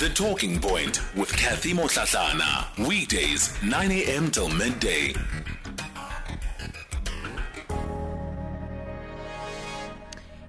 The Talking Point with Kathy Mohlahlana. Weekdays, 9 a.m. till midday.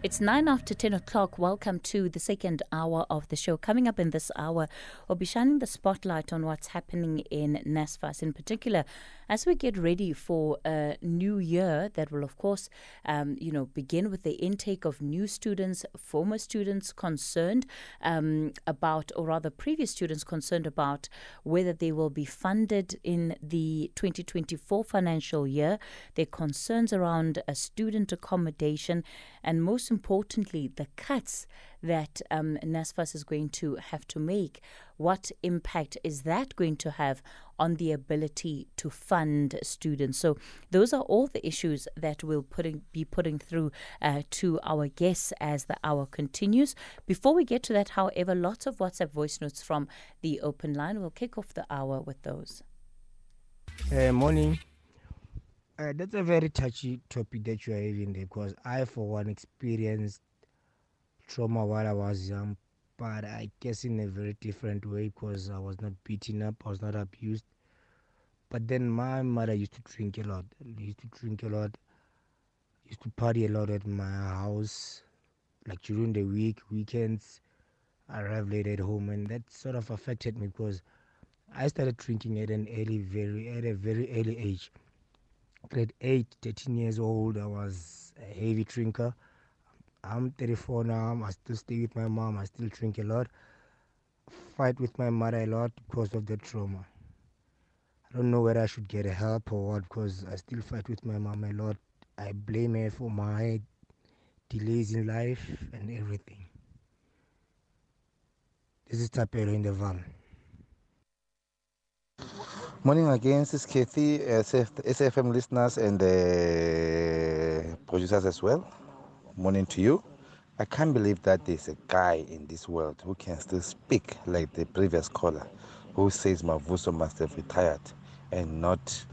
It's nine after 10 o'clock. Welcome to the second hour of the show. Coming up in this hour, we'll be shining the spotlight on what's happening in NSFAS in particular as we get ready for a new year that will, of course, um, you know, begin with the intake of new students, former students concerned um, about, or rather previous students concerned about whether they will be funded in the 2024 financial year, their concerns around a student accommodation, and most importantly, the cuts that um, NSFAS is going to have to make. What impact is that going to have on the ability to fund students? So, those are all the issues that we'll putting, be putting through uh, to our guests as the hour continues. Before we get to that, however, lots of WhatsApp voice notes from the open line. We'll kick off the hour with those. Uh, morning. Uh, that's a very touchy topic that you are having there because I, for one, experienced trauma while I was young, but I guess in a very different way because I was not beaten up, I was not abused. But then my mother used to drink a lot, used to drink a lot, used to party a lot at my house, like during the week, weekends. I arrived late at home, and that sort of affected me because I started drinking at an early, very at a very early age. Grade 8, 13 years old, I was a heavy drinker. I'm 34 now. I still stay with my mom. I still drink a lot. Fight with my mother a lot because of the trauma. I don't know whether I should get help or what because I still fight with my mom a lot. I blame her for my delays in life and everything. This is Tapelo in the van. Morning again, this is Kathy, uh, SF, SFM listeners and the producers as well. Morning to you. I can't believe that there's a guy in this world who can still speak like the previous caller who says Mavuso must have retired and not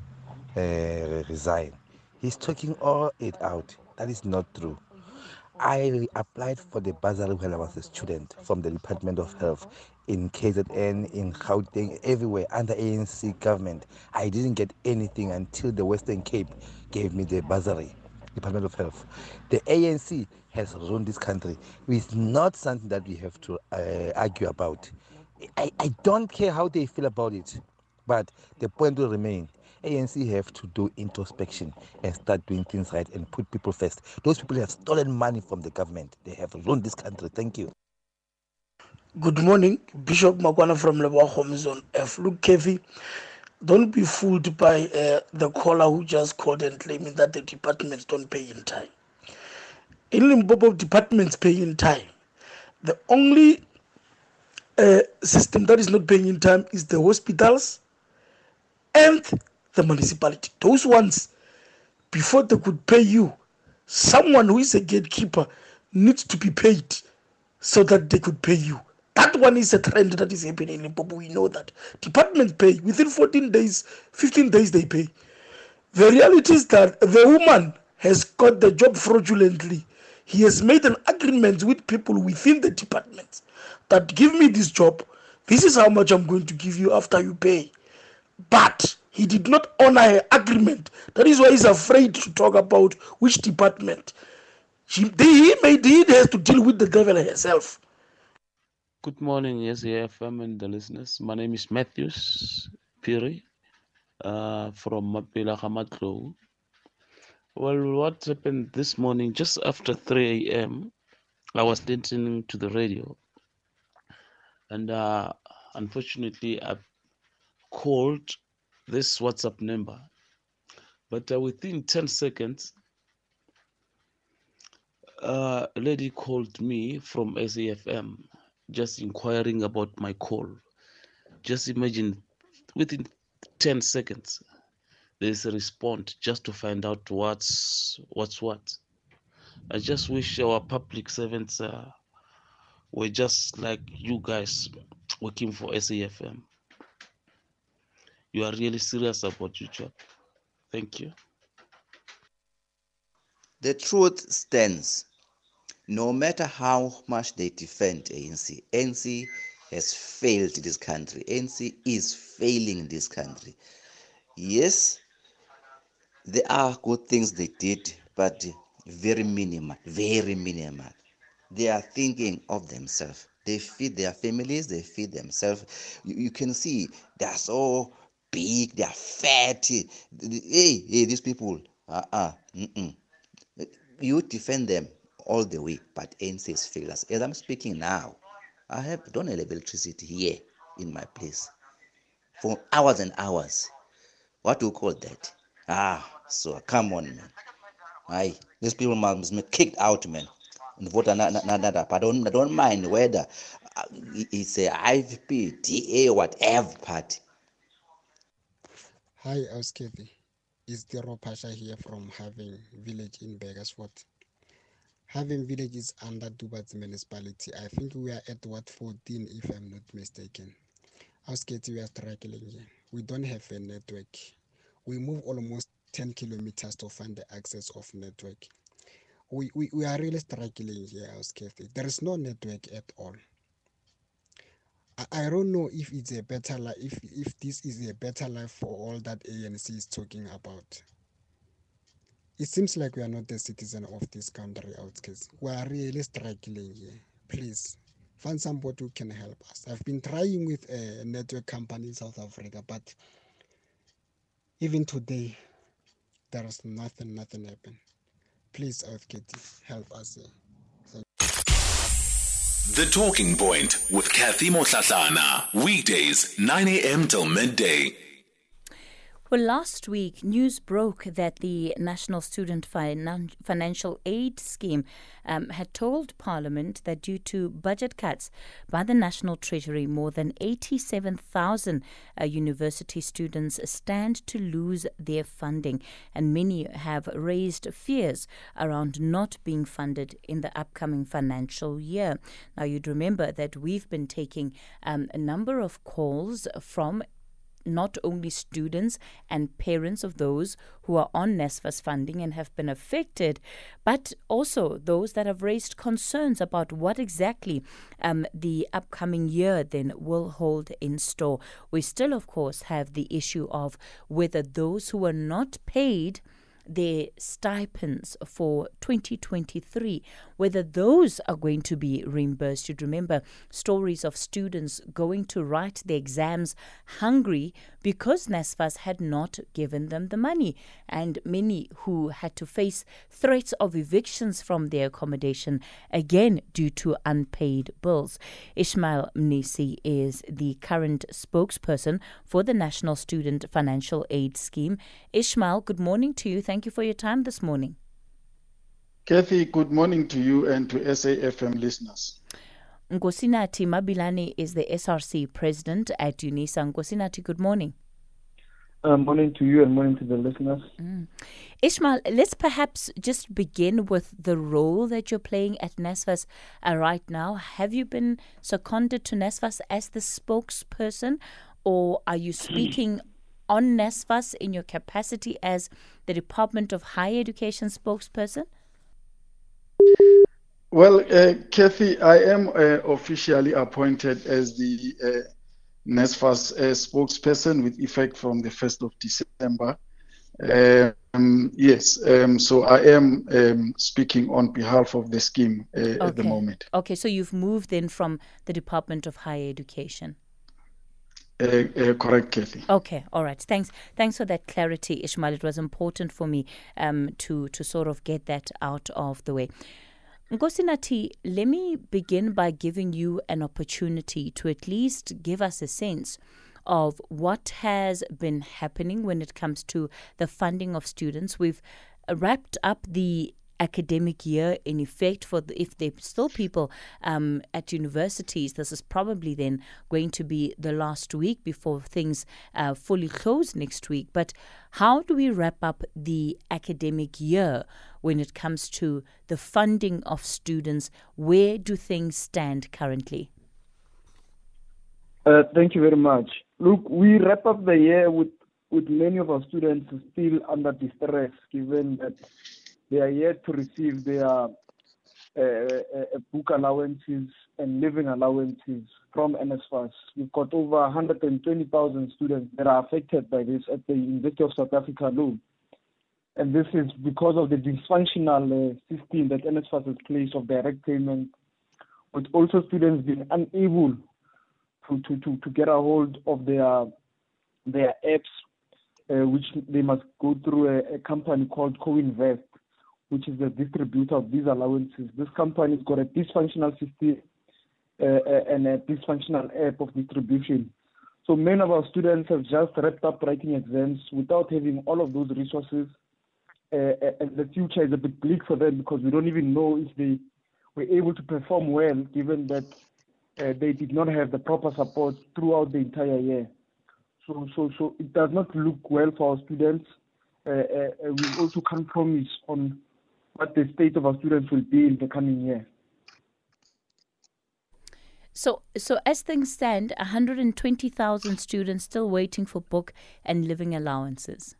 uh, resign. He's talking all it out. That is not true. I applied for the bursary when I was a student from the Department of Health in KZN, in Gauteng, everywhere under ANC government. I didn't get anything until the Western Cape gave me the bursary, Department of Health. The ANC has run this country. It's not something that we have to uh, argue about. I, I don't care how they feel about it, but the point will remain. ANC have to do introspection and start doing things right and put people first. Those people have stolen money from the government. They have ruined this country. Thank you. Good morning, Bishop Makwana from Leboa Home Zone F. Look, Kevi, don't be fooled by uh, the caller who just called and claiming that the departments don't pay in time. In Limpopo, departments pay in time. The only uh, system that is not paying in time is the hospitals and the municipality. Those ones, before they could pay you, someone who is a gatekeeper needs to be paid so that they could pay you. That one is a trend that is happening in Limpopo. We know that. Departments pay within 14 days, 15 days they pay. The reality is that the woman has got the job fraudulently. He has made an agreement with people within the department that give me this job. This is how much I'm going to give you after you pay. But he did not honor her agreement. That is why he's afraid to talk about which department. She, he made he has to deal with the devil herself. Good morning, yes, FM and the listeners. My name is Matthews Piri uh, from Mapela Hamatlo. Well, what happened this morning, just after 3 a.m., I was listening to the radio. And uh, unfortunately, I called this WhatsApp number. But uh, within 10 seconds, uh, a lady called me from SAFM just inquiring about my call. Just imagine within 10 seconds, there's a response just to find out what's what's what. I just wish our public servants uh, were just like you guys working for SAFM. You are really serious about your job. Thank you. The truth stands. No matter how much they defend ANC, ANC has failed this country. ANC is failing this country. Yes, there are good things they did, but very minimal, very minimal. They are thinking of themselves. They feed their families, they feed themselves. You, you can see they are so big, they are fatty. Hey, hey, these people, uh-uh, mm-mm. you defend them all the way, but ANC is failures. As I'm speaking now, I have don't have electricity here in my place for hours and hours. What do you call that? Ah, so come on, man. Aye, these people must be kicked out, man. And vote another. I don't, I don't mind whether uh, it's a IFP, DA, whatever party. Hi, Auskevi. It's Dero Pasha here from Having Village in Begersford. Having villages under Dubat's municipality. I think we are at what 14, if I'm not mistaken. Ausketi, we are struggling. We don't have a network. We move almost 10 kilometers to find the access of network. We, we, we are really struggling here, Ausketi. There is no network at all. I, don't know if it's a better life, if, if this is a better life for all that ANC is talking about. It seems like we are not the citizen of this country, outskirts. We are really struggling here. Please find somebody who can help us. I've been trying with a network company in South Africa, but even today, there is nothing, nothing happened. Please, Outketi, help us here. The Talking Point with Kathy Mohlahlana. Weekdays, 9 a.m. till midday. Well, last week, news broke that the National Student Finan- Financial Aid Scheme um, had told Parliament that due to budget cuts by the National Treasury, more than 87,000 uh, university students stand to lose their funding, and many have raised fears around not being funded in the upcoming financial year. Now, you'd remember that we've been taking um, a number of calls from not only students and parents of those who are on NSFAS funding and have been affected, but also those that have raised concerns about what exactly um, the upcoming year then will hold in store. We still, of course, have the issue of whether those who are not paid their stipends for 2023, whether those are going to be reimbursed. You'd remember stories of students going to write the exams hungry because NSFAS had not given them the money, and many who had to face threats of evictions from their accommodation, again due to unpaid bills. Ishmael Mnisi is the current spokesperson for the National Student Financial Aid Scheme. Ishmael, good morning to you. Thank you for your time this morning. Kathy, good morning to you and to SAFM listeners. Nkosinathi Mabilane is the SRC president at UNISA. Nkosinathi, good morning. Uh, morning to you and morning to the listeners. Mm. Ishmael, let's perhaps just begin with the role that you're playing at NSFAS uh, right now. Have you been seconded to NSFAS as the spokesperson, or are you speaking on NSFAS in your capacity as the Department of Higher Education spokesperson? Well, uh, Kathy, I am uh, officially appointed as the uh, NSFAS uh, spokesperson with effect from the 1st of December. Um, yes, um, so I am um, speaking on behalf of the scheme uh, okay. at the moment. Okay, so you've moved in from the Department of Higher Education. Uh, uh, correct, Kathy. Okay, all right. Thanks. Thanks for that clarity, Ishmael. It was important for me um, to to sort of get that out of the way. Nkosinathi, let me begin by giving you an opportunity to at least give us a sense of what has been happening when it comes to the funding of students. We've uh, wrapped up the academic year in effect for the, if there's still people um, at universities this is probably then going to be the last week before things uh, fully close next week. But how do we wrap up the academic year when it comes to the funding of students? Where do things stand currently? Uh, thank you very much. Look we wrap up the year with with many of our students still under distress given that they are yet to receive their uh, book allowances and living allowances from NSFAS. We've got over 120,000 students that are affected by this at the University of South Africa alone. And this is because of the dysfunctional uh, system that NSFAS has placed of direct payment, with also students being unable to, to, to, to get a hold of their their apps, uh, which they must go through a, a company called CoInvest, which is the distributor of these allowances. This company's got a dysfunctional system uh, uh, and a dysfunctional app of distribution. So many of our students have just wrapped up writing exams without having all of those resources. Uh, uh and the future is a bit bleak for them because we don't even know if they were able to perform well, given that uh, they did not have the proper support throughout the entire year. So, so, so it does not look well for our students. Uh, we also can't promise on what the state of our students will be in the coming year. So, so as things stand, 120,000 students still waiting for book and living allowances.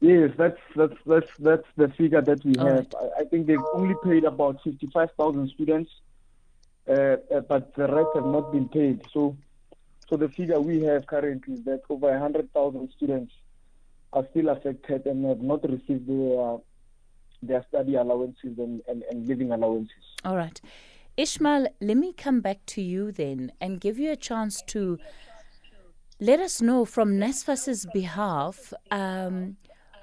Yes, that's that's that's that's the figure that we All have. Right. I, I, think they've only paid about 55,000 students, uh, uh, but the rest have not been paid. So so the figure we have currently is that over 100,000 students are still affected and have not received their, their study allowances and, and, and living allowances. All right. Ishmael, let me come back to you then and give you a chance to let us know from NSFAS's behalf um,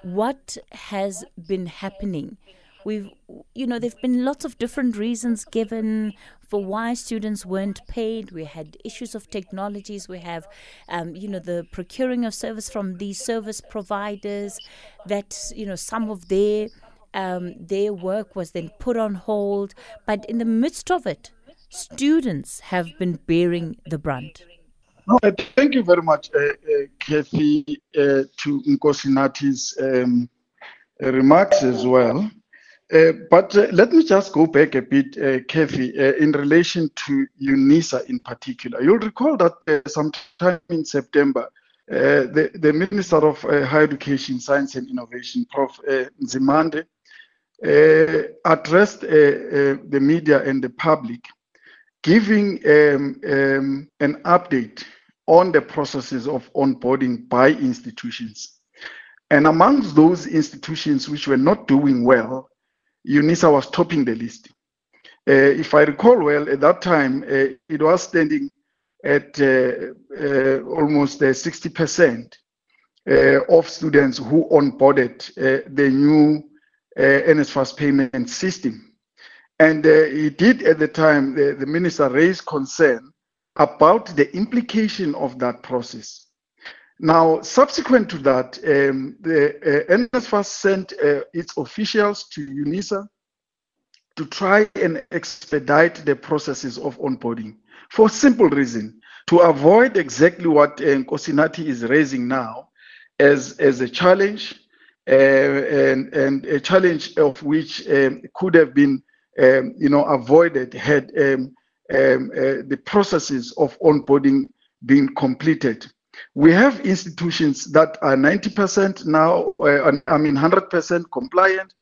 what has been happening We've, you know, there've been lots of different reasons given for why students weren't paid. We had issues of technologies. We have, um, you know, the procuring of service from these service providers. That you know, some of their um, their work was then put on hold. But in the midst of it, students have been bearing the brunt. Thank you very much, uh, uh, Kathy, uh, to Nkosinathi's um, remarks as well. Uh, but uh, let me just go back a bit, uh, Kathy, uh, in relation to UNISA in particular. You'll recall that sometime in September, the, the Minister of Higher Education, Science and Innovation, Prof. Nzimande, addressed the media and the public, giving um, um, an update on the processes of onboarding by institutions. And amongst those institutions which were not doing well, UNISA was topping the list. Uh, if I recall well, at that time, uh, it was standing at uh, uh almost 60% uh, uh, of students who onboarded the new NSFAS payment system. And he did at the time, the, the minister raised concern about the implication of that process. Now, subsequent to that, um, the uh, NSFAS sent uh, its officials to UNISA to try and expedite the processes of onboarding for simple reason to avoid exactly what uh, Nkosinathi is raising now as, as a challenge uh, and, and a challenge of which um, could have been um, you know, avoided had um, um uh, the processes of onboarding been completed. We have institutions that are 90% now, uh, I mean 100% compliant,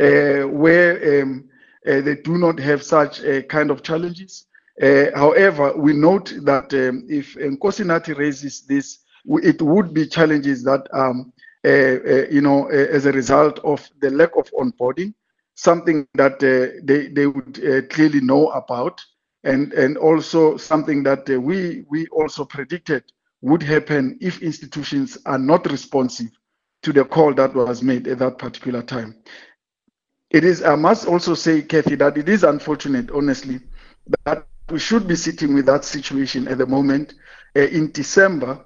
uh, where um, uh, they do not have such uh, kind of challenges. Uh, however, we note that um, if Nkosinathi raises this, it would be challenges that, um, Uh, uh, you know, uh, as a result of the lack of onboarding, something that they, they would clearly know about, and, and also something that we, we also predicted would happen if institutions are not responsive to the call that was made at that particular time. It is, I must also say, Kathy, that it is unfortunate, honestly, that we should be sitting with that situation at the moment uh, in December,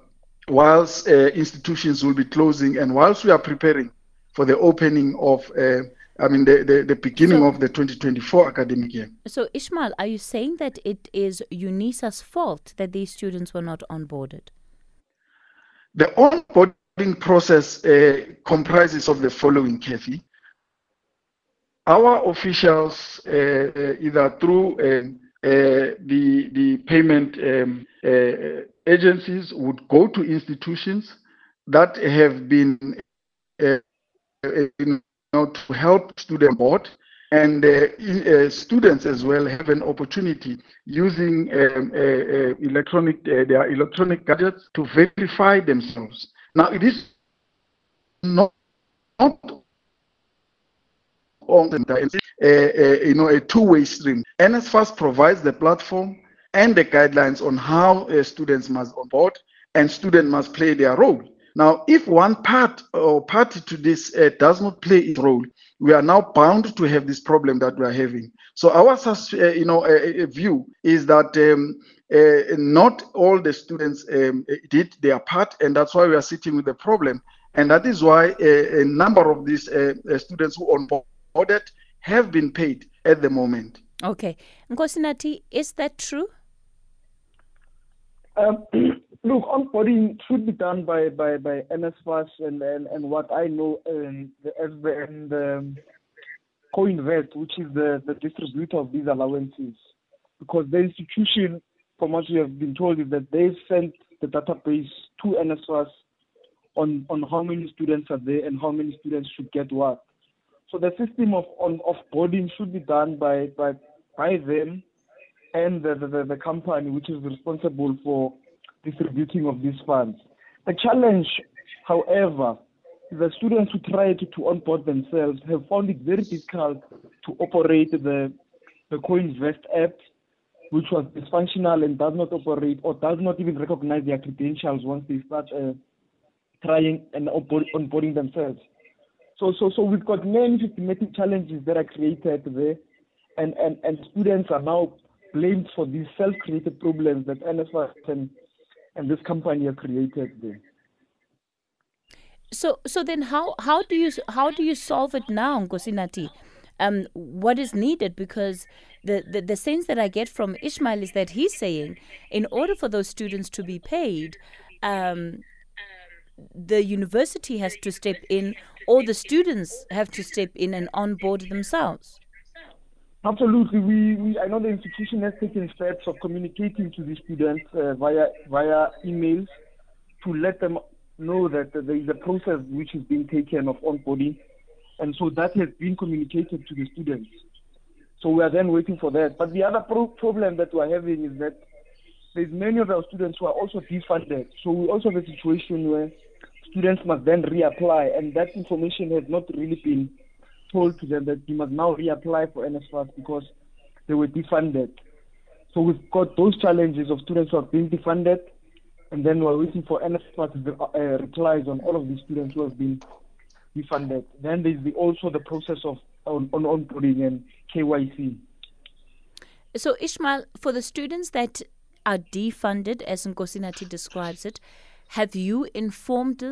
whilst uh, institutions will be closing and whilst we are preparing for the opening of uh, I mean, the, the, the beginning so, of the 2024 academic year. So, Ishmael, are you saying that it is UNISA's fault that these students were not onboarded? The onboarding process uh, comprises of the following, Kathy. Our officials, uh, uh either through um, uh, the, the payment um, uh, agencies, would go to institutions that have been you know, to help student board and uh, uh, students as well have an opportunity using um, uh, uh electronic uh, their electronic gadgets to verify themselves. Now it is not, not on the, uh, you know a two-way stream. NSFAS provides the platform and the guidelines on how students must onboard and students must play their role. Now, if one part or party to this does not play its role, we are now bound to have this problem that we are having. So our, uh, you know, uh, view is that um, uh, not all the students um, did their part, and that's why we are sitting with the problem. And that is why a, a number of these uh, uh, students who onboarded have been paid at the moment. Okay, Nkosinathi, is that true? Um, Look, onboarding should be done by by by NSFAS and and, and what I know um, the and um, CoInvest, which is the the distributor of these allowances, because the institution, from what we have been told, is that they sent the database to NSFAS on on how many students are there and how many students should get what. So the system of on should be done by by by them and the, the, the company which is responsible for distributing of these funds. The challenge, however, is that students who try to, to onboard themselves have found it very difficult to operate the, the CoInvest app, which was dysfunctional and does not operate or does not even recognize their credentials once they start uh, trying and onboarding themselves. So, so, so we've got many systematic challenges that are created there, and, and, and students are now blamed for these self-created problems that NSFAS and and this company have created there. So, so then how how do you how do you solve it now, Nkosinathi? Um, what is needed because the, the, the sense that I get from Ishmael is that he's saying in order for those students to be paid, um, the university has to step in or the students have to step in and onboard themselves. Absolutely. We, we, I know the institution has taken steps of communicating to the students uh, via via emails to let them know that there is a process which is being taken of onboarding, and so that has been communicated to the students. So we are then waiting for that. But the other pro- problem that we are having is that there's many of our students who are also defunded. So we also have a situation where students must then reapply, and that information has not really been told to them that you must now reapply for NSFAS because they were defunded. So we've got those challenges of students who are being defunded, and then we're waiting for NSFAS uh, replies on all of these students who have been defunded. Then there's the, also the process of on, on onboarding and KYC. So Ishmael, for the students that are defunded, as Nkosinathi describes it, have you informed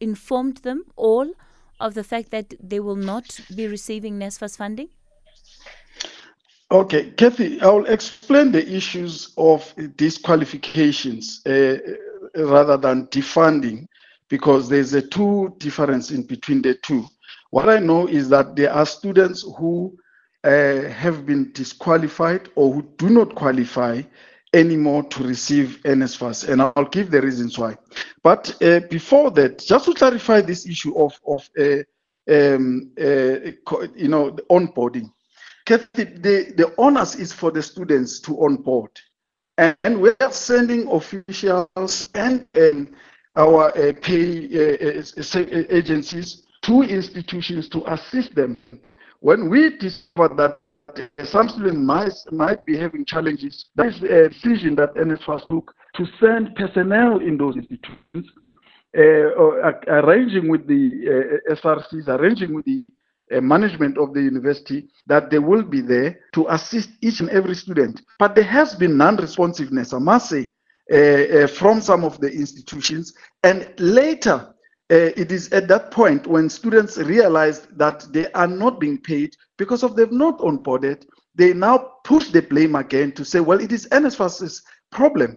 informed them all of the fact that they will not be receiving NSFAS funding? Okay, Kathy, I will explain the issues of disqualifications uh, rather than defunding because there's a two difference in between the two. What I know is that there are students who uh, have been disqualified or who do not qualify anymore to receive NSFAS, and I'll give the reasons why. But uh, before that, just to clarify this issue of of uh, um, uh, you know the onboarding, Kathy, the the onus is for the students to onboard, and we are sending officials and, and our uh, pay uh, uh, agencies to institutions to assist them. When we discover that some students might, might be having challenges. That is a decision that NSFAS took to send personnel in those institutions, uh, arranging with the uh, SRCs, arranging with the uh, management of the university that they will be there to assist each and every student. But there has been non-responsiveness, I must say, uh, uh, from some of the institutions. And later, uh, it is at that point when students realize that they are not being paid because of they've not onboarded, they now push the blame again to say, well, it is NSFAS's problem.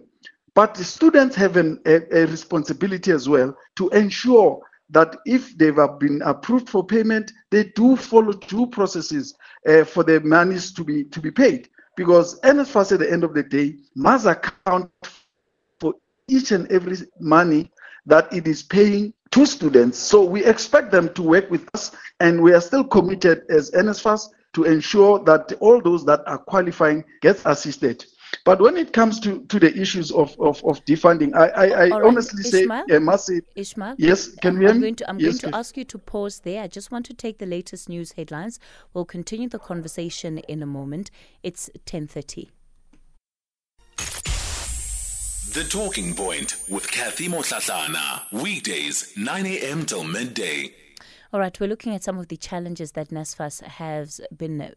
But the students have an, a, a, responsibility as well to ensure that if they've been approved for payment, they do follow due processes uh, for the monies to be to be paid. Because NSFAS at the end of the day must account for each and every money that it is paying to students. So we expect them to work with us, and we are still committed as NSFAS to ensure that all those that are qualifying get assisted. But when it comes to, to the issues of, of, of defunding, I, I, I right, honestly Ishmael? say, I must say, Ishmael? yes, can um, we I'm going to, I'm yes, going to ask you to pause there. I just want to take the latest news headlines. We'll continue the conversation in a moment. It's 10:30. The Talking Point with Kathy Mohlahlana. Weekdays, 9 a.m. till midday. All right, we're looking at some of the challenges that NSFAS has been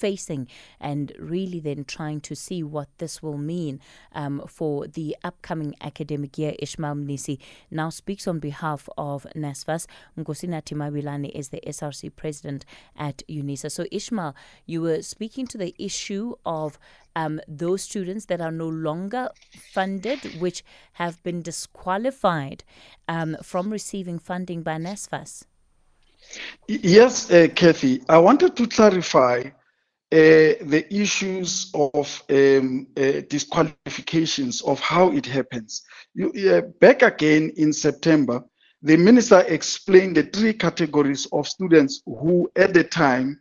facing and really then trying to see what this will mean um, for the upcoming academic year. Ishmael Mnisi now speaks on behalf of NSFAS. Nkosinathi Mabilane is the SRC president at UNISA. So, Ishmael, you were speaking to the issue of um, those students that are no longer funded, which have been disqualified um, from receiving funding by NSFAS. Y- Yes, uh, Kathy, I wanted to clarify the issues of um, uh, disqualifications of how it happens. You, uh, back again in September, the minister explained the three categories of students who, at the time,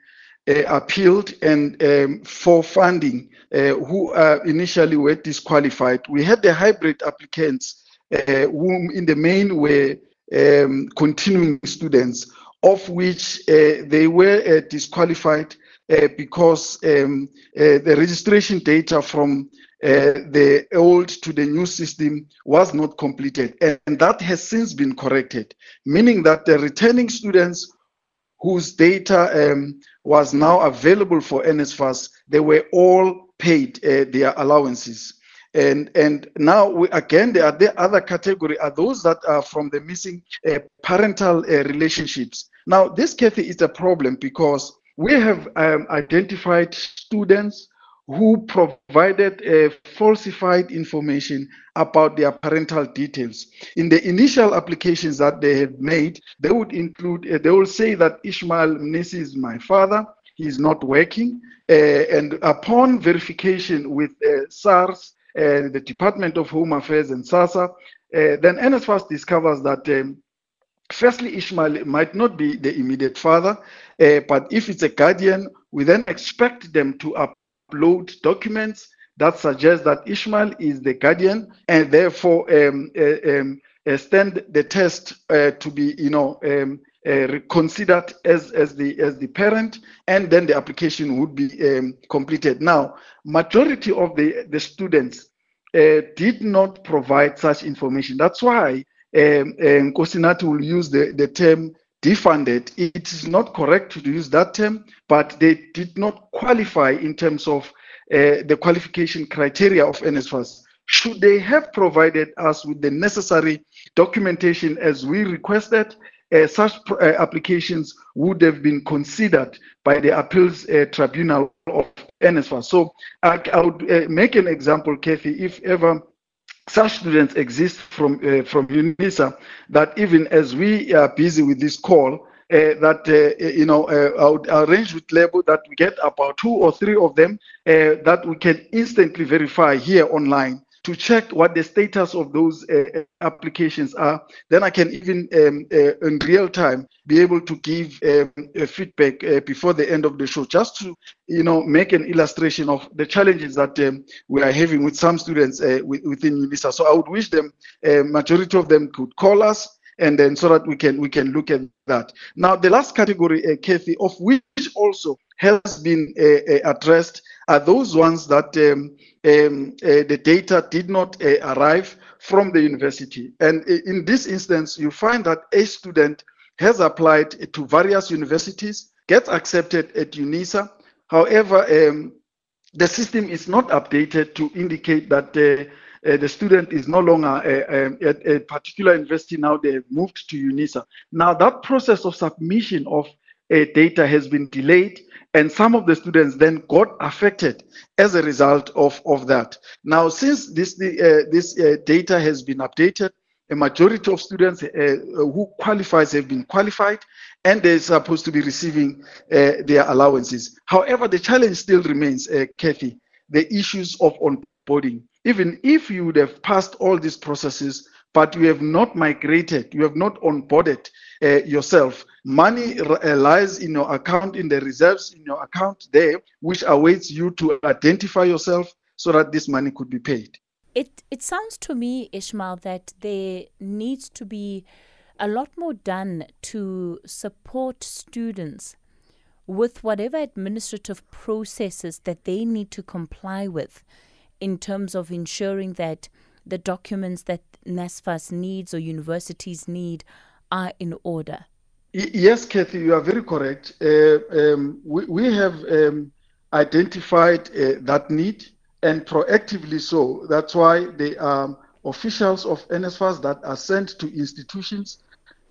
uh, appealed and um, for funding, uh, who uh, initially were disqualified. We had the hybrid applicants, uh, whom in the main were um, continuing students, of which uh, they were uh, disqualified uh, because um, uh, the registration data from uh, the old to the new system was not completed. And that has since been corrected, meaning that the returning students whose data um, was now available for NSFAS, they were all paid uh, their allowances. And, and now we, again, are the other category are those that are from the missing uh, parental uh, relationships. Now, this Kathy is a problem because we have um, identified students who provided uh, falsified information about their parental details. In the initial applications that they have made, they would include, uh, they will say that Ishmael Mnisi is my father, he is not working. Uh, and upon verification with SARS, uh, the Department of Home Affairs and SASSA, uh, then NSFAS discovers that um, firstly, Ishmael might not be the immediate father, uh, but if it's a guardian, we then expect them to upload documents that suggest that Ishmael is the guardian and therefore um, uh, um, stand the test uh, to be, you know, um, uh, considered as as the as the parent, and then the application would be um, completed. Now, majority of the the students uh, did not provide such information. That's why um, um, will use the, the term defunded. It is not correct to use that term, but they did not qualify in terms of uh, the qualification criteria of NSFAS. Should they have provided us with the necessary documentation as we requested, uh, such uh, applications would have been considered by the appeals uh, tribunal of NSFAS. So I, I would uh, make an example, Kathy, if ever such students exist from uh, from UNISA that even as we are busy with this call, uh, that uh, you know uh, I would arrange with Lebo that we get about two or three of them uh, that we can instantly verify here online to check what the status of those uh, applications are. Then I can even um, uh, in real time be able to give um, feedback uh, before the end of the show, just to you know make an illustration of the challenges that um, we are having with some students uh, wi- within UNISA. So I would wish them, uh, majority of them could call us and then so that we can we can look at that. Now the last category, uh, Kathy, of which also has been uh, uh, addressed are those ones that um, um, uh, the data did not uh, arrive from the university. And in this instance, you find that a student has applied to various universities, gets accepted at UNISA. However, um, the system is not updated to indicate that uh, the student is no longer at a particular university now they have moved to UNISA. Now that process of submission of data has been delayed and some of the students then got affected as a result of, of that. Now since this, the, uh, this uh, data has been updated, a majority of students who qualifies have been qualified and they're supposed to be receiving their allowances. However, the challenge still remains, Kathy, the issues of onboarding. Even if you would have passed all these processes, but you have not migrated, you have not onboarded uh, yourself. Money uh, lies in your account, in the reserves in your account there, which awaits you to identify yourself so that this money could be paid. It it sounds to me, Ishmael, that there needs to be a lot more done to support students with whatever administrative processes that they need to comply with in terms of ensuring that the documents that NSFAS needs or universities need are in order. Yes, Kathy, you are very correct. Uh, um, we, we have um, identified uh, that need and proactively so. That's why are officials of NSFAS that are sent to institutions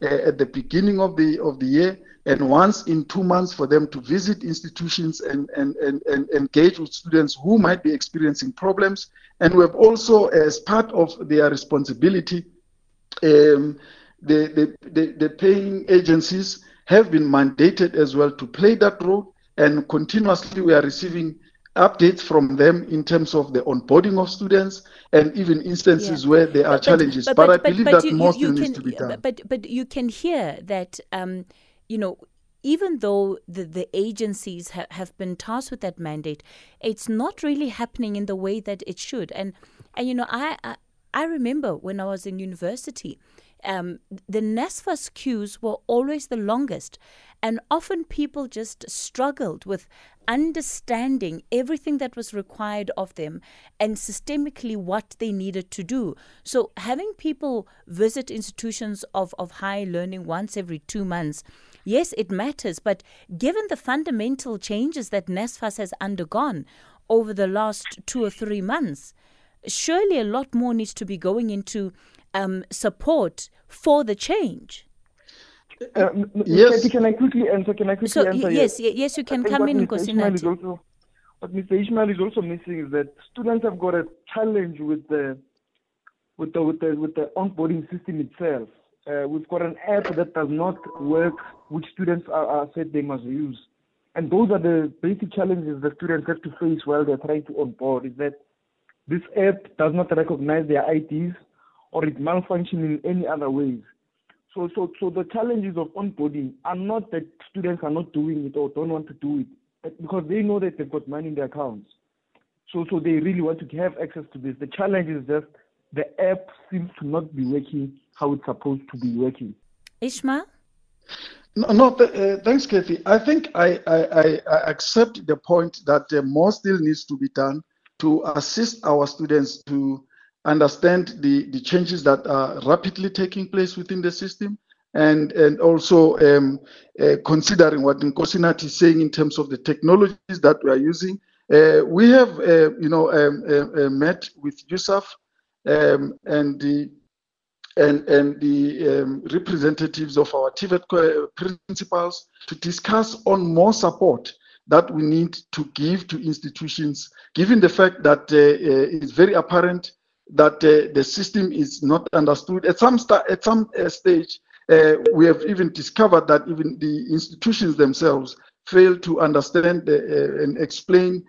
uh, at the beginning of the of the year and once in two months for them to visit institutions and, and, and, and engage with students who might be experiencing problems. And we have also, as part of their responsibility, um, the, the, the, the paying agencies have been mandated as well to play that role. And continuously, we are receiving updates from them in terms of the onboarding of students and even instances yeah. where there are but, challenges. But, but, but I believe that you, more still needs to be done. But, but you can hear that. Um, you know, even though the, the agencies ha- have been tasked with that mandate, it's not really happening in the way that it should. And and you know, I I, I remember when I was in university, um, the NSFAS queues were always the longest, and often people just struggled with understanding everything that was required of them and systemically what they needed to do. So having people visit institutions of, of high learning once every two months Yes, it matters, but given the fundamental changes that NSFAS has undergone over the last two or three months, surely a lot more needs to be going into um, support for the change. Uh, yes. can I quickly answer? Can I quickly so, answer? Yes, yes, yes, you can come in, Nkosinathi. Also, what Mr. Ishmael is also missing is that students have got a challenge with the with the with the with the onboarding system itself. Uh, we've got an app that does not work, which students are, are said they must use. And those are the basic challenges that students have to face while they're trying to onboard. Is that this app does not recognize their IDs, or it malfunctions in any other ways. So, so, so the challenges of onboarding are not that students are not doing it or don't want to do it, because they know that they've got money in their accounts. So, so they really want to have access to this. The challenge is just the app seems to not be working how it's supposed to be working. Ishmael? No, no th- uh, thanks, Kathy. I think I, I, I accept the point that uh, more still needs to be done to assist our students to understand the, the changes that are rapidly taking place within the system and, and also um, uh, considering what Nkosinathi is saying in terms of the technologies that we are using. Uh, we have, uh, you know, um, uh, met with USAf um, and the and, and the um, representatives of our TVET principals to discuss on more support that we need to give to institutions, given the fact that uh, uh, it's very apparent that uh, the system is not understood. At some, at some uh, stage, uh, we have even discovered that even the institutions themselves fail to understand uh, and explain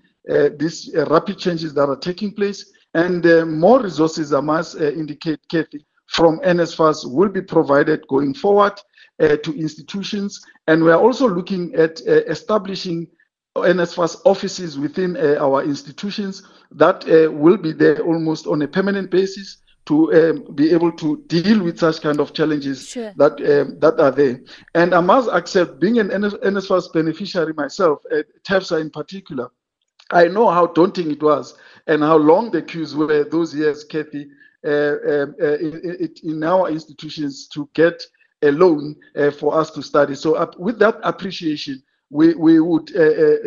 these rapid changes that are taking place. And more resources, I must indicate, Kathy, from NSFAS will be provided going forward uh, to institutions. And we are also looking at uh, establishing NSFAS offices within uh, our institutions that uh, will be there almost on a permanent basis to um, be able to deal with such kind of challenges sure. that um, that are there. And I must accept, being an NSFAS beneficiary myself, at TEFSA in particular, I know how daunting it was and how long the queues were those years, Kathy, in, in, our institutions to get a loan uh, for us to study. So with that appreciation, we, we would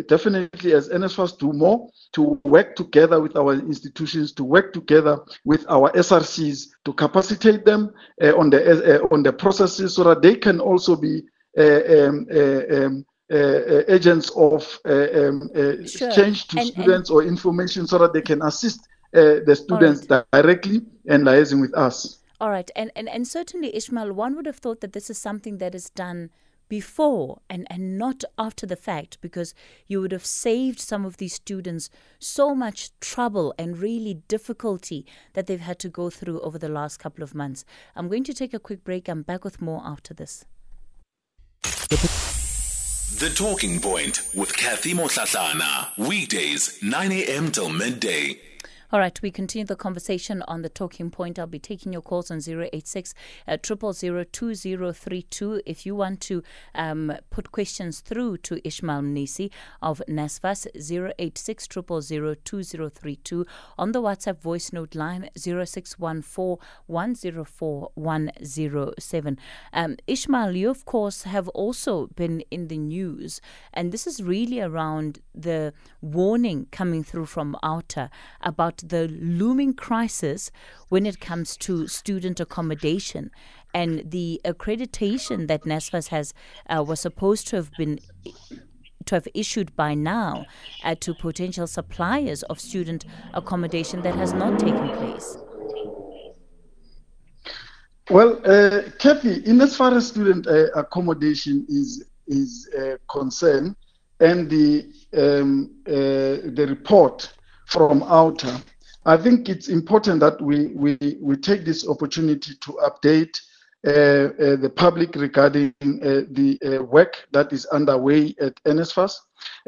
definitely, as NSFAS, do more to work together with our institutions, to work together with our SRCs to capacitate them on the on the processes so that they can also be um, um, uh, agents of uh, um, uh, sure. change to and, students and or information so that they can assist uh, Uh, the students right. directly and liaising with us. All right, and, and and certainly Ishmael, one would have thought that this is something that is done before and, and not after the fact because you would have saved some of these students so much trouble and really difficulty that they've had to go through over the last couple of months. I'm going to take a quick break. I'm back with more after this. The Talking Point with Kathy Mohlahlana. Weekdays, 9 a.m. till midday. All right, we continue the conversation on the talking point. I'll be taking your calls on 086 uh, 2032 if you want to um, put questions through to Ishmael Mnisi of NSFAS 086 2032 on the WhatsApp voice note line 0614 104 107. Um, Ishmael, you of course have also been in the news, and this is really around the warning coming through from OUTA about the looming crisis when it comes to student accommodation and the accreditation that NSFAS has uh, was supposed to have been to have issued by now uh, to potential suppliers of student accommodation that has not taken place. Well, uh, Kathy, in as far as student uh, accommodation is is uh, concerned, and the um, uh, the report from OUTA, I think it's important that we, we, we take this opportunity to update uh, uh, the public regarding uh, the uh, work that is underway at NSFAS.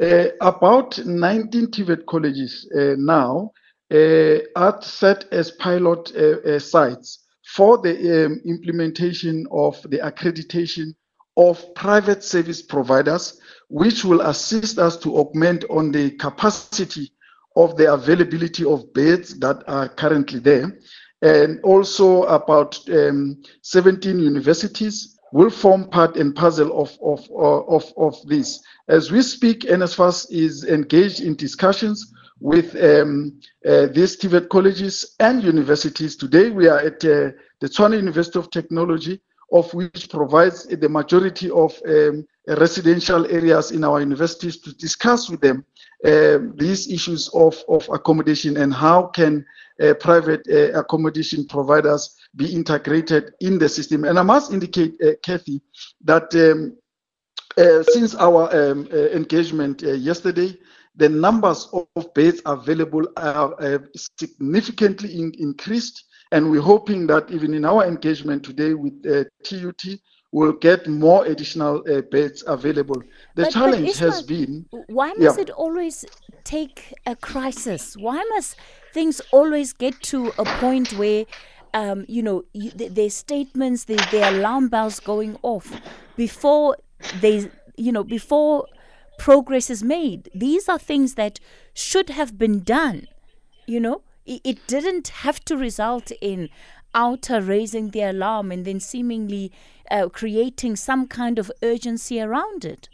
Uh, about 19 TVET colleges uh, now are set as pilot sites for the um, implementation of the accreditation of private service providers, which will assist us to augment on the capacity of the availability of beds that are currently there. And also about um, 17 universities will form part and parcel of, of, of, of this. As we speak, NSFAS is engaged in discussions with um, uh, these TVET colleges and universities. Today we are at uh, the Tshwane University of Technology, of which provides the majority of um, residential areas in our universities to discuss with them uh, these issues of, of accommodation and how can uh, private uh, accommodation providers be integrated in the system. And I must indicate, uh, Kathy, that um, uh, since our um, uh, engagement yesterday, the numbers of beds available are significantly in increased. And we're hoping that even in our engagement today with TUT, will get more additional uh, beds available. The but, challenge but has been why must yeah. it always take a crisis? Why must things always get to a point where um, you know you, there's statements, their, their alarm bells going off before they you know before progress is made. These are things that should have been done. You know, it, it didn't have to result in OUTA raising the alarm and then seemingly uh, creating some kind of urgency around it.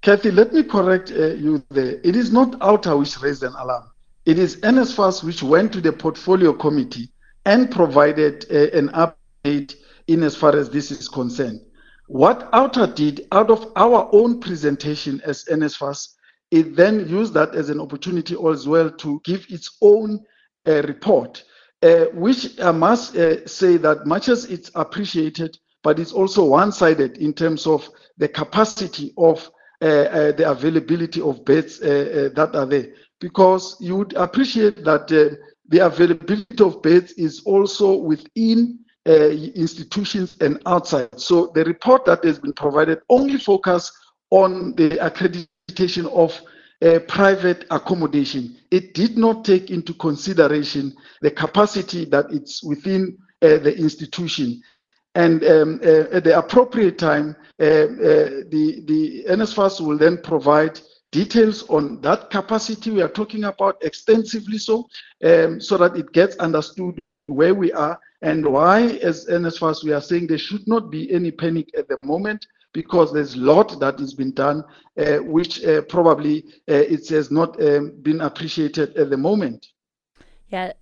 Kathy, let me correct uh, you there. It is not OUTA which raised an alarm. It is NSFAS which went to the portfolio committee and provided uh, an update in as far as this is concerned. What OUTA did out of our own presentation as NSFAS, it then used that as an opportunity as well to give its own uh, report, uh, which I must uh, say that much as it's appreciated, but it's also one-sided in terms of the capacity of uh, uh, the availability of beds uh, that are there. Because you would appreciate that the availability of beds is also within institutions and outside. So the report that has been provided only focus on the accreditation of private accommodation. It did not take into consideration the capacity that it's within the institution and um, uh, at the appropriate time, uh, uh, the, the NSFAS will then provide details on that capacity we are talking about extensively so, um, so that it gets understood where we are and why, as NSFAS, we are saying there should not be any panic at the moment because there's a lot that has been done, uh, which uh, probably uh, it has not um, been appreciated at the moment. Yeah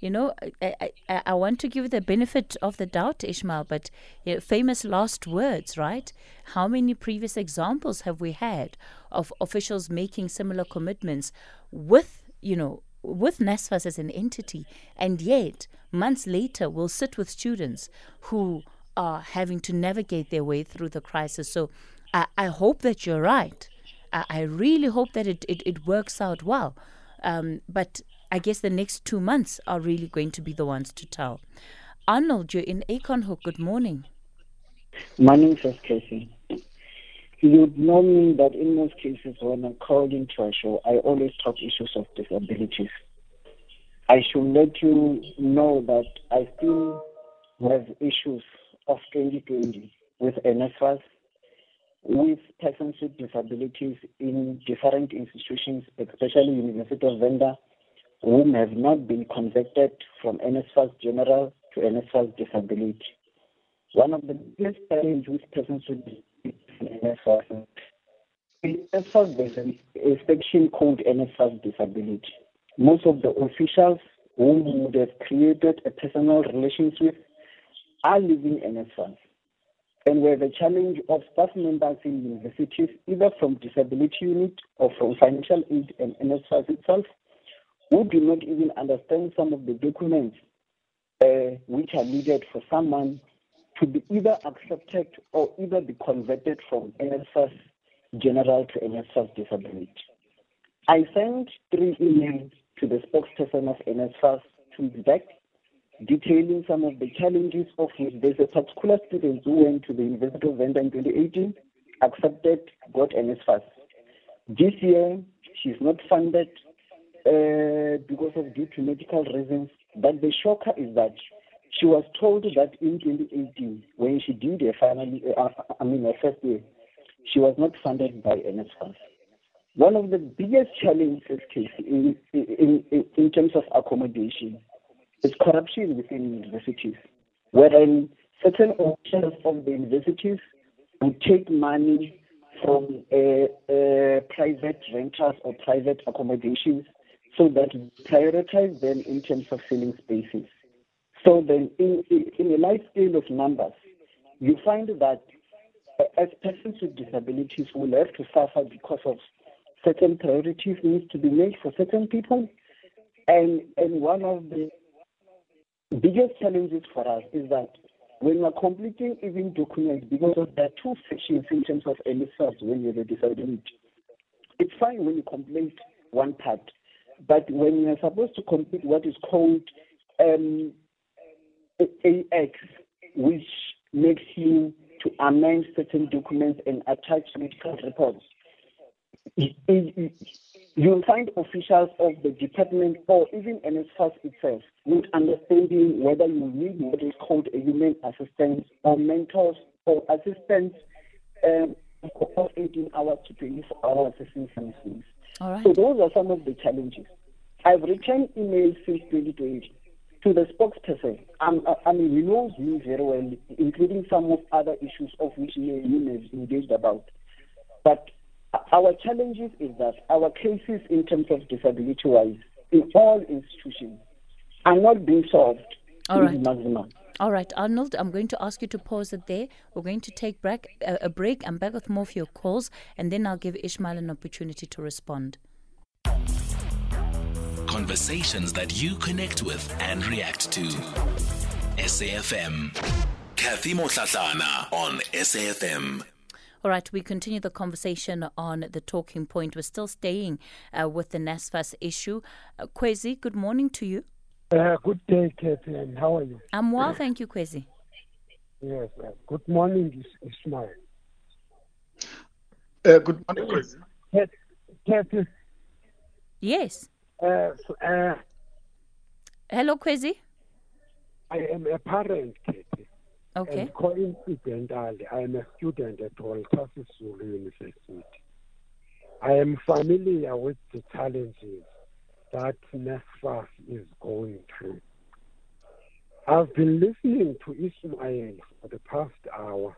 you know, I, I, I want to give the benefit of the doubt, Ishmael, but you know, famous last words, right? How many previous examples have we had of officials making similar commitments with, you know, with NSFAS as an entity, and yet months later we'll sit with students who are having to navigate their way through the crisis. So I, I hope that you're right. I, I really hope that it, it, it works out well. Um, but I guess the next two months are really going to be the ones to tell. Arnold, you're in Acornhoek. Good morning. Morning, First Casey. You'd know me that in most cases when I'm called into a show, I always talk issues of disabilities. I should let you know that I still have issues of 2020 with NSFAS, with persons with disabilities in different institutions, especially University of Venda, whom have not been converted from NSFAS General to NSFAS Disability. One of the biggest challenges with persons with disabilities NSFAS in NSFAS there's called NSFAS Disability. Most of the officials whom would have created a personal relationship are living NSFAS. And where the challenge of staff members in universities, either from disability unit or from financial aid and NSFAS itself, who do not even understand some of the documents uh, which are needed for someone to be either accepted or either be converted from NSFAS general to NSFAS disability. I sent three emails to the spokesperson of NSFAS two weeks back detailing some of the challenges of which there's a particular student who went to the University of Venda in 2018, accepted, got NSFAS. This year, she's not funded uh, because of due to medical reasons. But the shocker is that she was told that in 2018, when she did her final, uh, I mean her first year, she was not funded by NSFAS. One of the biggest challenges, in, in, in, in terms of accommodation is corruption within universities, wherein certain officials of the universities would take money from uh, uh, private renters or private accommodations so that prioritize them in terms of filling spaces. So then, in, in a large scale of numbers, you find that as persons with disabilities will have to suffer because of certain priorities needs to be made for certain people. And, and one of the biggest challenges for us is that when we're completing even documents, because there are two sections in terms of NSFAS when you have a disability, it's fine when you complete one part, but when you're supposed to complete what is called um, AX, which makes you to amend certain documents and attach medical reports, you'll find officials of the department or even NSFAS itself not understanding whether you need what is called a human assistance or mentors or assistants um, for 18 hours to 24 hours assisting some things. All right. So those are some of the challenges. I've written emails since 2020 to the spokesperson. Um, I mean, he knows me very well, including some of other issues of which he has engaged about. But our challenges is that our cases in terms of disability wise in all institutions are not being solved All right. maximum. All right, Arnold, I'm going to ask you to pause it there. We're going to take break, uh, a break. I'm back with more of your calls, and then I'll give Ishmael an opportunity to respond. Conversations that you connect with and react to. SAFM. Kathy Mohlahlana on SAFM. All right, we continue the conversation on the talking point. We're still staying uh, with the NSFAS issue. Uh, Kwezi, good morning to you. Uh, good day, Kathy, and how are you? I'm well, thank you, Kwezi. Yes, uh, good morning, Is- Ismail. Uh, good morning, Chris. Kat- Kathy, Yes. uh, uh, Hello, Kwezi. I am a parent, Kathy. Okay. And coincidentally, I am a student at Walter Sisulu University. I am familiar with the challenges that NSFAS is going through. I've been listening to Ismail for the past hour,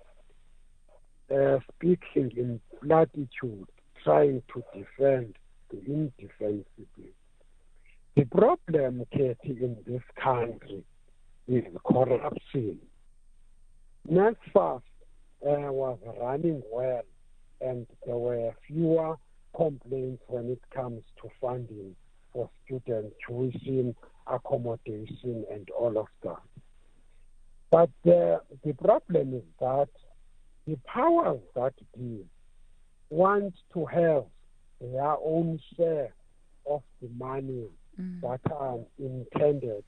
uh, speaking in platitude, trying to defend the indefensible. The problem, Katie, in this country is corruption. NSFAS uh, was running well, and there were fewer complaints when it comes to funding for student tuition, accommodation, and all of that. But uh, the problem is that the powers that be want to have their own share of the money that are intended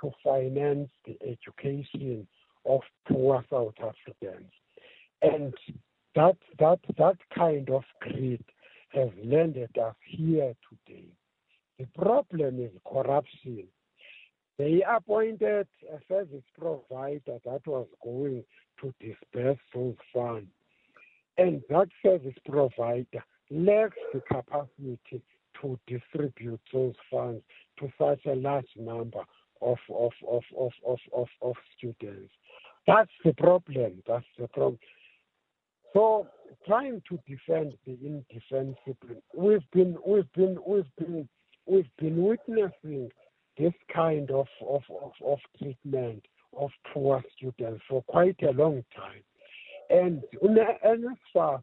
to finance the education of poor South Africans. And that that that kind of greed has landed us here today. The problem is corruption. They appointed a service provider that was going to disperse those funds. And that service provider lacks the capacity to distribute those funds to such a large number of, of, of, of, of, of, of students. That's the problem. That's the problem. So trying to defend the indefensible, we've been we've been we've been we've been witnessing this kind of, of, of, of treatment of poor students for quite a long time. And NSFAS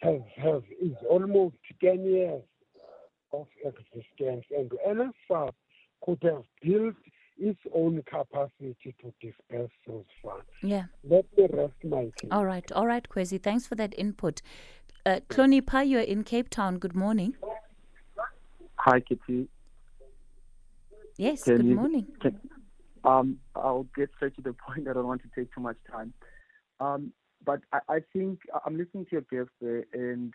has, has is almost 10 years of existence, and NSFAS could have built its own capacity to disperse those funds. Yeah. Let me rest my case. All right, all right, Kwesi. Thanks for that input. Uh, Clonipa, you're in Cape Town. Good morning. Hi, Kitty. Yes, Can good you- morning. Can, um, I'll get straight to the point. I don't want to take too much time. Um, but I, I think I'm listening to your guest there, and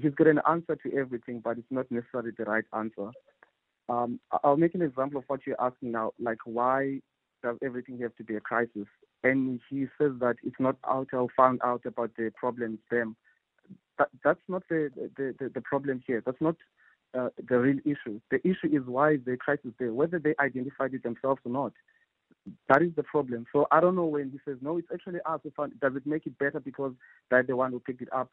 he's got an answer to everything, but it's not necessarily the right answer. Um, I'll make an example of what you're asking now, like why does everything have to be a crisis? And he says that it's not OUTA found out about the problems them. That, that's not the, the, the, the problem here. That's not uh, the real issue. The issue is why is the crisis there, whether they identified it themselves or not. That is the problem. So I don't know when he says no, it's actually us who found. Does it make it better because they're the one who picked it up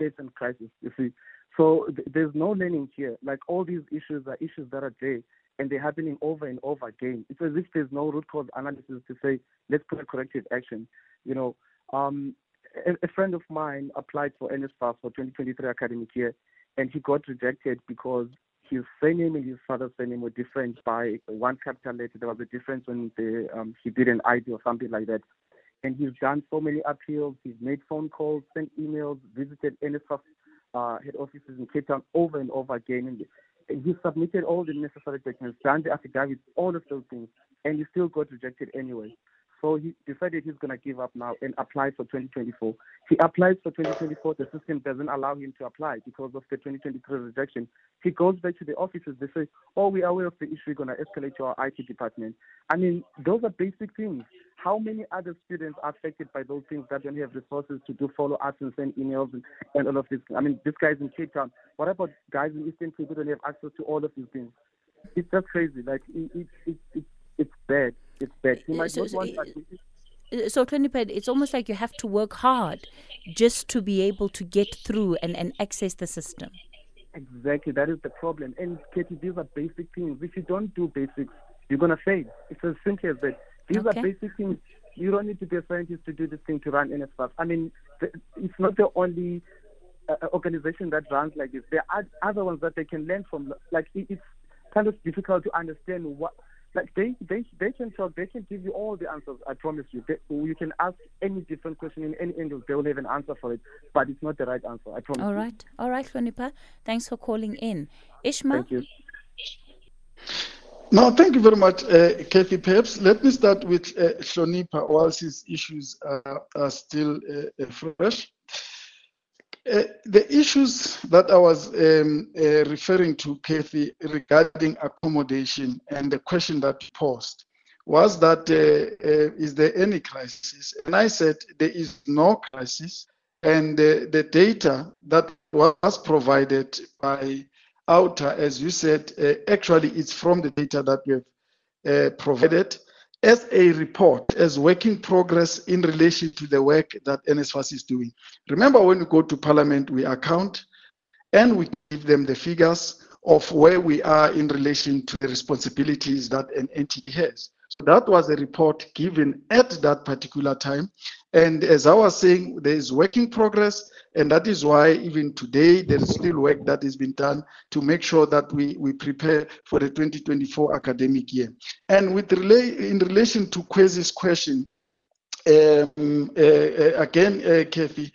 it's in crisis? You see, so th- there's no learning here. Like all these issues are issues that are there and they're happening over and over again. It's as if there's no root cause analysis to say let's put a corrective action. You know, um, a, a friend of mine applied for NSFAS for 2023 academic year, and he got rejected because his surname and his father's surname were different by one capital letter. There was a difference when the, um, he did an ID or something like that. And he's done so many appeals. He's made phone calls, sent emails, visited NSFAS uh, head offices in Cape Town over and over again. And, and he submitted all the necessary documents, done the affidavits, all of those things, and he still got rejected anyway. So he decided he's going to give up now and apply for 2024. He applies for 2024. The system doesn't allow him to apply because of the 2023 rejection. He goes back to the offices. They say, "Oh, we are aware of the issue. We're going to escalate to our IT department." I mean, those are basic things. How many other students are affected by those things that don't have resources to do follow-ups and send emails and, and all of this? I mean, this guy's in Cape Town. What about guys in Eastern Cape who don't have access to all of these things? It's just crazy. Like it, it, it, it, it's bad. It's bad. He might So- not so- want that. Uh, So, it's almost like you have to work hard just to be able to get through and, and access the system. Exactly, that is the problem. And Katie, these are basic things. If you don't do basics, you're gonna fail. It's as simple as that. These Okay. are basic things. You don't need to be a scientist to do this thing to run NSFAS. I mean, it's not the only uh, organization that runs like this. There are other ones that they can learn from. Like it, it's kind of difficult to understand what. Like they, they, they can talk. They can give you all the answers. I promise you. They, you can ask any different question in any angle. They will have an answer for it. But it's not the right answer. I promise. All you. right, all right, Clonipa. Thanks for calling in. Ishma, Thank you. No, thank you very much, uh, Kathy. Perhaps let me start with uh, Shonipa whilst his issues are, are still uh, uh, fresh. Uh, the issues that I was um, uh, referring to, Kathy, regarding accommodation and the question that you posed was that uh, uh, is there any crisis? And I said there is no crisis, and the data that was provided by OUTA, as you said, uh, actually it's from the data that we have provided as a report, as work in progress in relation to the work that NSFAS is doing. Remember, when we go to Parliament, we account and we give them the figures of where we are in relation to the responsibilities that an entity has. That was a report given at that particular time. And as I was saying, there is work in progress, and that is why even today there is still work that is being done to make sure that we, we prepare for the 2024 academic year. And with relay, in relation to Kwesi's question, um, uh, uh, again, uh, Kathy,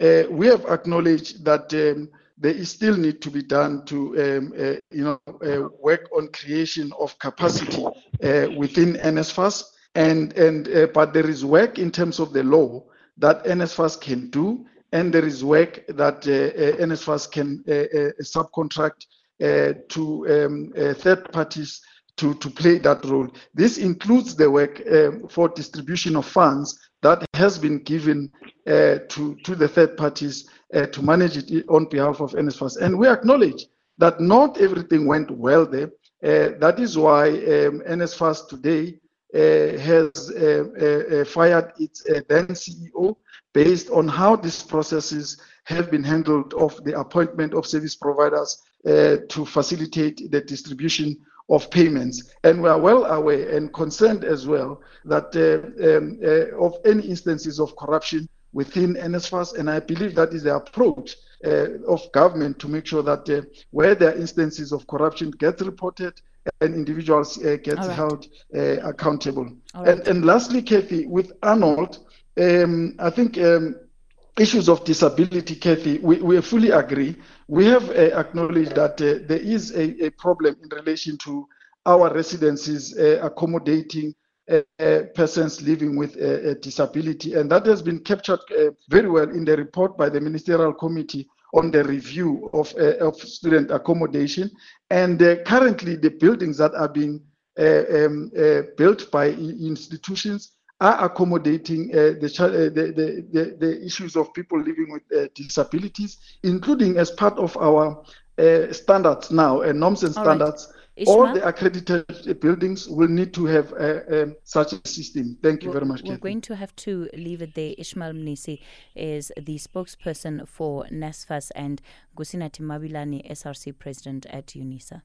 uh, we have acknowledged that um, there is still need to be done to, um, uh, you know, uh, work on creation of capacity uh, within NSFAS, and and uh, but there is work in terms of the law that NSFAS can do, and there is work that uh, uh, NSFAS can subcontract to um, third parties to, to play that role. This includes the work um, for distribution of funds that has been given to, to the third parties uh, to manage it on behalf of NSFAS. And we acknowledge that not everything went well there. Uh, that is why um, NSFAS today uh, has uh, uh, fired its then CEO based on how these processes have been handled of the appointment of service providers to facilitate the distribution of payments. And we are well aware and concerned as well that uh, um, uh, of any instances of corruption within NSFAS, and I believe that is the approach uh, of government to make sure that uh, where there are instances of corruption get reported and individuals uh, get right. held uh, accountable. Right. And, and lastly, Kathy, with Arnold, um, I think um, issues of disability, Kathy, we, we fully agree. We have uh, acknowledged that uh, there is a, a, problem in relation to our residences uh, accommodating persons living with a, disability. And that has been captured uh, very well in the report by the Ministerial Committee on the review of, of student accommodation. And currently, the buildings that are being um, built by institutions are accommodating uh, the, uh, the, the, the, issues of people living with uh, disabilities, including as part of our uh, standards now and norms and standards. All, the accredited buildings will need to have uh, um, such a system. Thank you we're, very much. We're going to have to leave it there. Ishmael Mnisi is the spokesperson for NSFAS and Nkosinathi Mabilane, SRC president at UNISA.